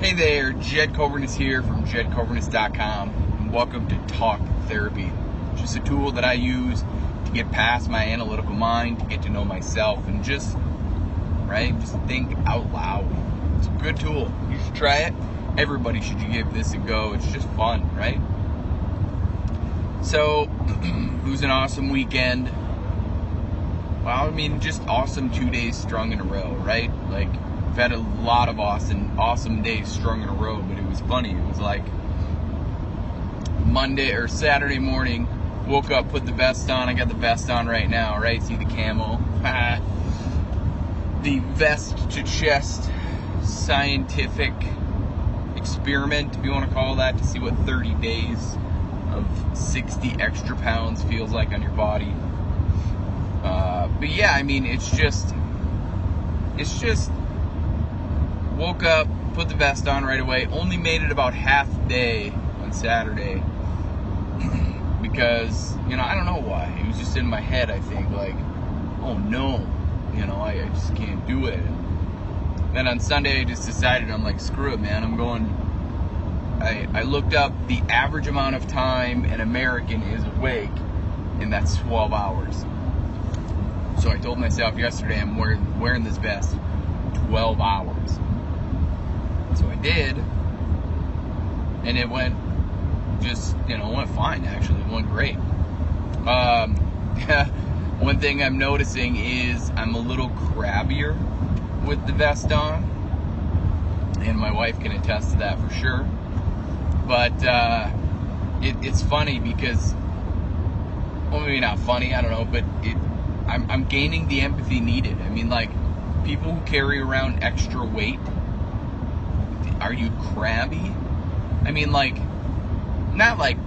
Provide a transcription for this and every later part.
Hey there, Jed Coverness here from jedcoverness.com, and welcome to Talk Therapy. Just a tool that I use to get past my analytical mind, to get to know myself, and just, right, just think out loud. It's a good tool. You should try it. Everybody should give this a go. It's just fun, right? So, it was an awesome weekend. Well, I mean, just awesome two days strung in a row, right? Like, had a lot of awesome, awesome days strung in a row, but it was funny. It was like Monday or Saturday morning, woke up, put the vest on. I got the vest on right now, right? See the camel. the vest to chest scientific experiment, if you want to call that, to see what 30 days of 60 extra pounds feels like on your body. Uh, but yeah, I mean, it's just, it's just woke up, put the vest on right away. Only made it about half day on Saturday because you know I don't know why. It was just in my head. I think like, oh no, you know I, I just can't do it. And then on Sunday I just decided I'm like screw it, man. I'm going. I I looked up the average amount of time an American is awake, and that's 12 hours. So I told myself yesterday I'm wearing wearing this vest 12 hours. So I did, and it went just you know went fine actually. It went great. Um, one thing I'm noticing is I'm a little crabbier with the vest on, and my wife can attest to that for sure. But uh, it, it's funny because, well, maybe not funny. I don't know, but it I'm, I'm gaining the empathy needed. I mean, like people who carry around extra weight are you crabby? I mean, like, not like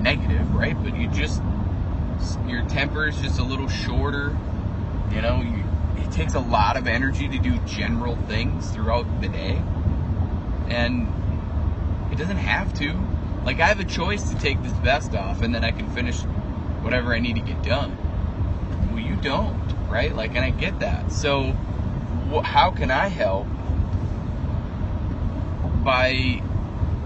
negative, right? But you just, your temper is just a little shorter. You know, you, it takes a lot of energy to do general things throughout the day. And it doesn't have to. Like, I have a choice to take this vest off and then I can finish whatever I need to get done. Well, you don't, right? Like, and I get that. So, wh- how can I help by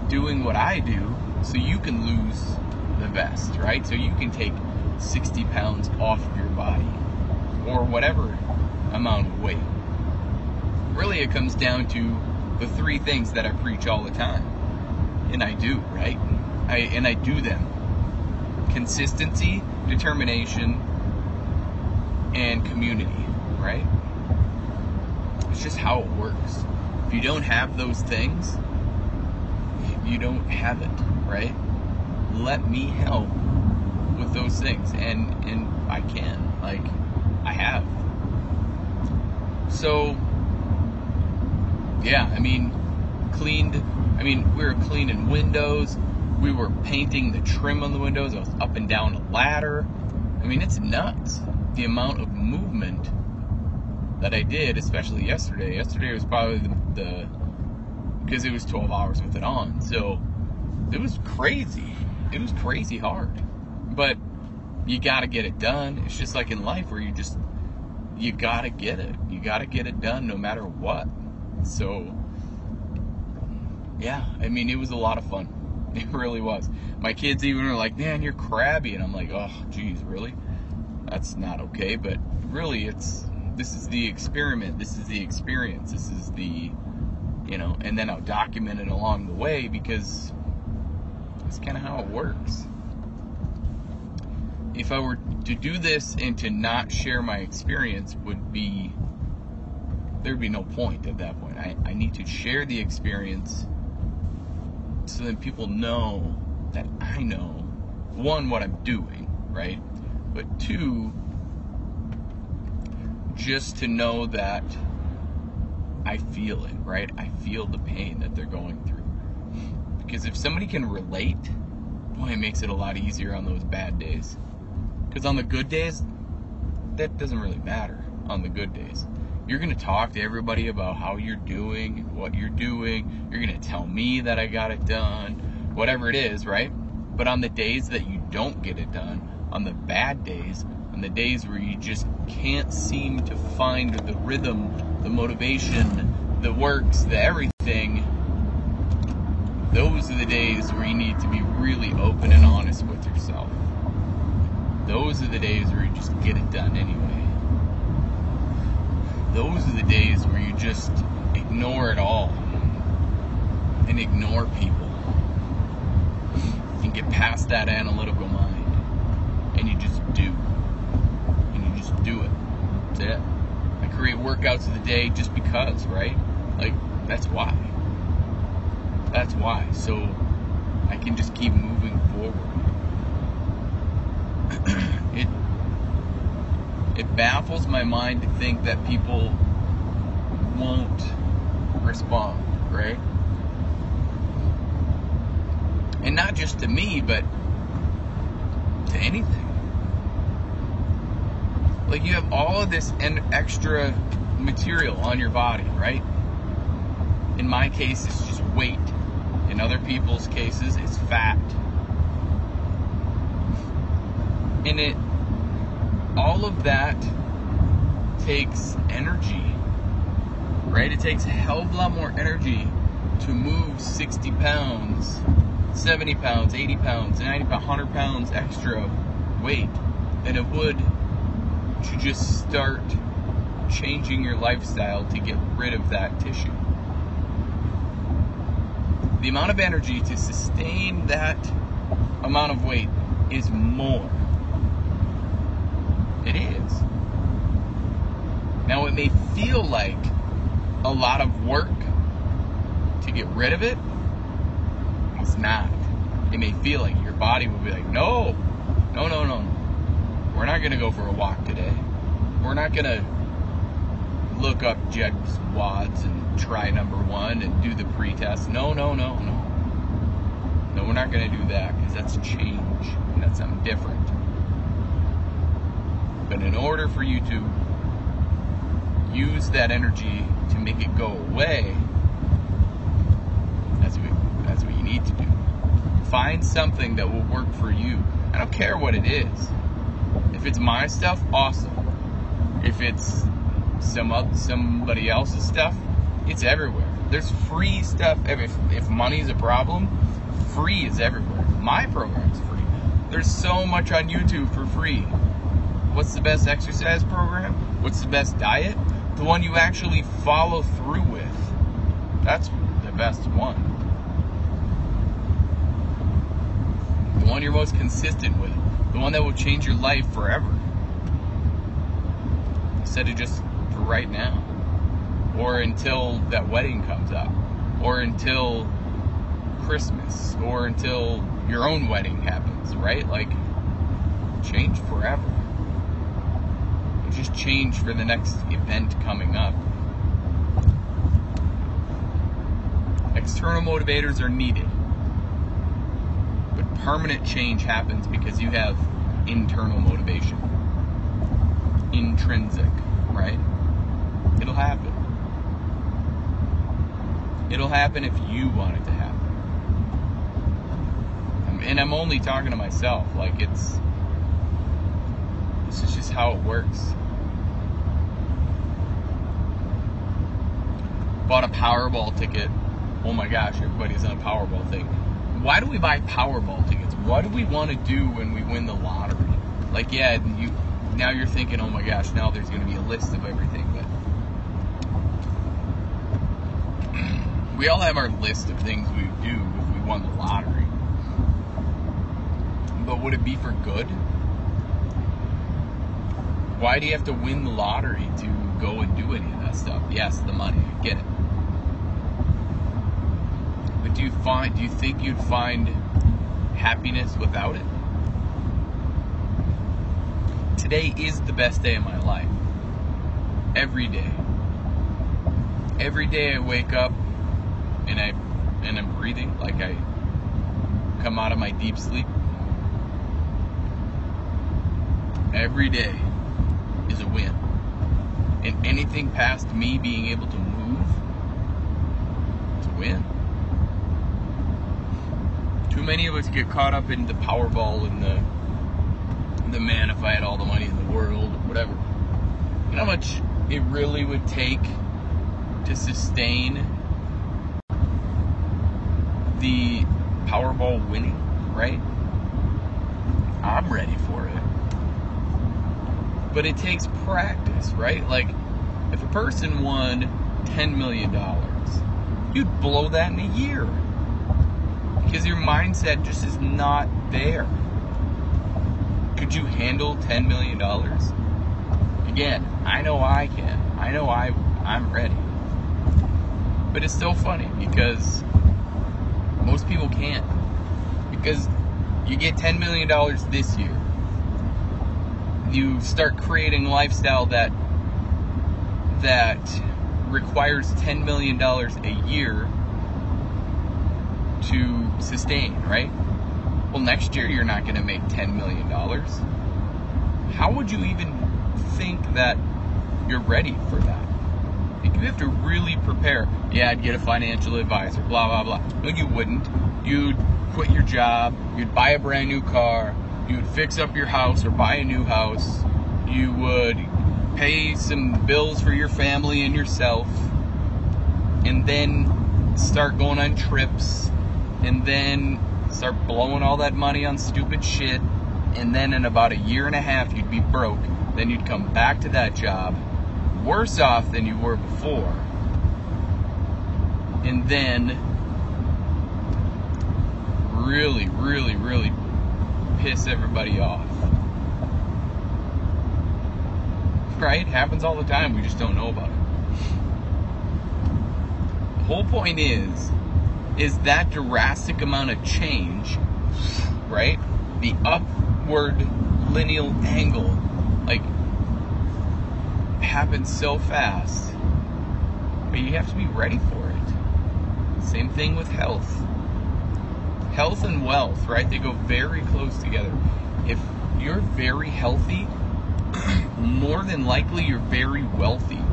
doing what I do so you can lose the vest, right? So you can take 60 pounds off your body or whatever amount of weight. Really, it comes down to the three things that I preach all the time. And I do, right? I, and I do them consistency, determination, and community, right? It's just how it works. If you don't have those things, you don't have it, right? Let me help with those things, and and I can, like, I have. So, yeah, I mean, cleaned. I mean, we were cleaning windows. We were painting the trim on the windows. I was up and down a ladder. I mean, it's nuts the amount of movement that I did, especially yesterday. Yesterday was probably the, the because it was 12 hours with it on. So it was crazy. It was crazy hard. But you got to get it done. It's just like in life where you just, you got to get it. You got to get it done no matter what. So, yeah, I mean, it was a lot of fun. It really was. My kids even were like, man, you're crabby. And I'm like, oh, geez, really? That's not okay. But really, it's, this is the experiment. This is the experience. This is the, you know, and then I'll document it along the way because that's kind of how it works. If I were to do this and to not share my experience, would be there'd be no point at that point. I, I need to share the experience so that people know that I know one what I'm doing, right? But two, just to know that I feel it, right? I feel the pain that they're going through. Because if somebody can relate, boy, it makes it a lot easier on those bad days. Because on the good days, that doesn't really matter on the good days. You're going to talk to everybody about how you're doing, what you're doing. You're going to tell me that I got it done, whatever it is, right? But on the days that you don't get it done, on the bad days, on the days where you just can't seem to find the rhythm, the motivation, the works, the everything, those are the days where you need to be really open and honest with yourself. Those are the days where you just get it done anyway. Those are the days where you just ignore it all and ignore people and get past that analytical mind and you just do. And you just do it. That's it. I create workouts of the day just because, right? Like, that's why. That's why. So I can just keep moving forward. it it baffles my mind to think that people won't respond, right? And not just to me, but to anything. Like you have all of this and extra material on your body, right? In my case, it's just weight. In other people's cases, it's fat. And it, all of that takes energy, right? It takes a hell of a lot more energy to move 60 pounds, 70 pounds, 80 pounds, 90 pounds, 100 pounds extra weight than it would to just start changing your lifestyle to get rid of that tissue. The amount of energy to sustain that amount of weight is more. It is. Now, it may feel like a lot of work to get rid of it. It's not. It may feel like your body will be like, no, no, no, no. We're not going to go for a walk today. We're not going to look up Jed's WODs and try number one and do the pre-test. No, no, no, no. No, we're not going to do that because that's change and that's something different. But in order for you to use that energy to make it go away, that's what, that's what you need to do. Find something that will work for you. I don't care what it is. If it's my stuff, awesome. If it's some other, somebody else's stuff, it's everywhere. There's free stuff. If, if money's a problem, free is everywhere. My program's free. There's so much on YouTube for free. What's the best exercise program? What's the best diet? The one you actually follow through with. That's the best one. The one you're most consistent with. The one that will change your life forever. Instead of just for right now. Or until that wedding comes up. Or until Christmas. Or until your own wedding happens, right? Like, change forever. Just change for the next event coming up. External motivators are needed. Permanent change happens because you have internal motivation. Intrinsic, right? It'll happen. It'll happen if you want it to happen. Um, and I'm only talking to myself. Like, it's. This is just how it works. Bought a Powerball ticket. Oh my gosh, everybody's on a Powerball thing. Why do we buy Powerball tickets? What do we want to do when we win the lottery? Like, yeah, you now you're thinking, oh my gosh, now there's going to be a list of everything, but we all have our list of things we would do if we won the lottery. But would it be for good? Why do you have to win the lottery to go and do any of that stuff? Yes, the money, get it. Do you find do you think you'd find happiness without it? Today is the best day of my life. Every day. Every day I wake up and I and I'm breathing like I come out of my deep sleep. Every day is a win. And anything past me being able to move, it's a win. Too many of us get caught up in the Powerball and the the man if I had all the money in the world, whatever. You know how much it really would take to sustain the Powerball winning, right? I'm ready for it. But it takes practice, right? Like, if a person won $10 million, you'd blow that in a year. Because your mindset just is not there. Could you handle $10 million? Again, I know I can. I know I, I'm ready. But it's still funny because most people can't. Because you get $10 million this year. You start creating lifestyle that that requires $10 million a year to sustain, right? Well, next year you're not going to make $10 million. How would you even think that you're ready for that? You have to really prepare. Yeah, I'd get a financial advisor, blah, blah, blah. No, you wouldn't. You'd quit your job, you'd buy a brand new car, you'd fix up your house or buy a new house, you would pay some bills for your family and yourself, and then start going on trips, and then start blowing all that money on stupid shit, and then in about a year and a half, you'd be broke. Then you'd come back to that job, worse off than you were before, and then really, really, really piss everybody off. Right? Happens all the time. We just don't know about it. The whole point is, is that drastic amount of change, right? The upward lineal angle, like, happens so fast. But you have to be ready for it. Same thing with health health and wealth, right? They go very close together. If you're very healthy, more than likely you're very wealthy.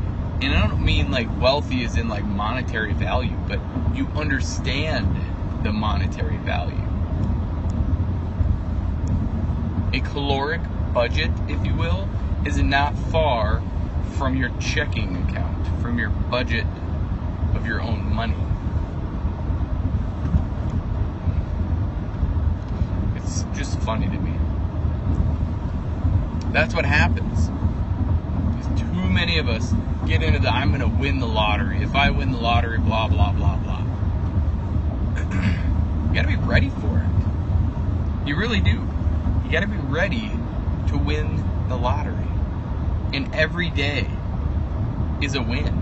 And I don't mean like wealthy as in like monetary value, but you understand the monetary value. A caloric budget, if you will, is not far from your checking account, from your budget of your own money. It's just funny to me. That's what happens. Many of us get into the I'm going to win the lottery. If I win the lottery, blah, blah, blah, blah. you got to be ready for it. You really do. You got to be ready to win the lottery. And every day is a win.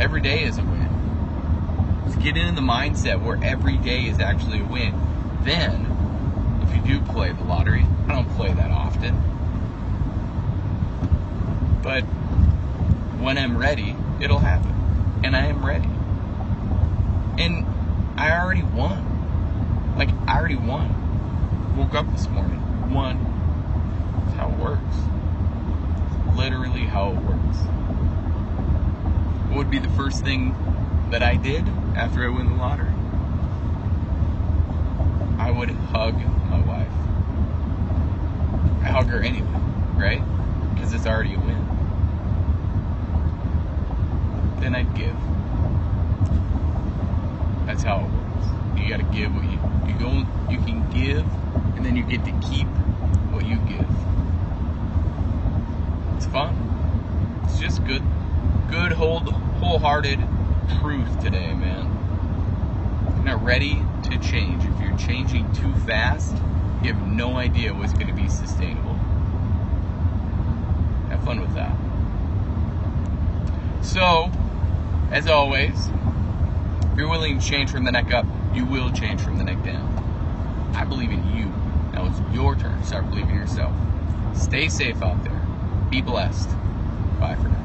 Every day is a win. Just get into the mindset where every day is actually a win. Then if you do play the lottery. I don't play that often. But when I'm ready, it'll happen. And I am ready. And I already won. Like, I already won. Woke up this morning, won. That's how it works. Literally how it works. What would be the first thing that I did after I win the lottery? I would hug my wife. I hug her anyway, right? Because it's already a win. Then I'd give. That's how it works. You gotta give what you you go you can give and then you get to keep what you give. It's fun. It's just good good hold wholehearted truth today, man. You're not ready to change, if you're changing too fast, you have no idea what's to be sustainable. Have fun with that. So, as always, if you're willing to change from the neck up, you will change from the neck down. I believe in you. Now it's your turn to start believing in yourself. Stay safe out there. Be blessed. Bye for now.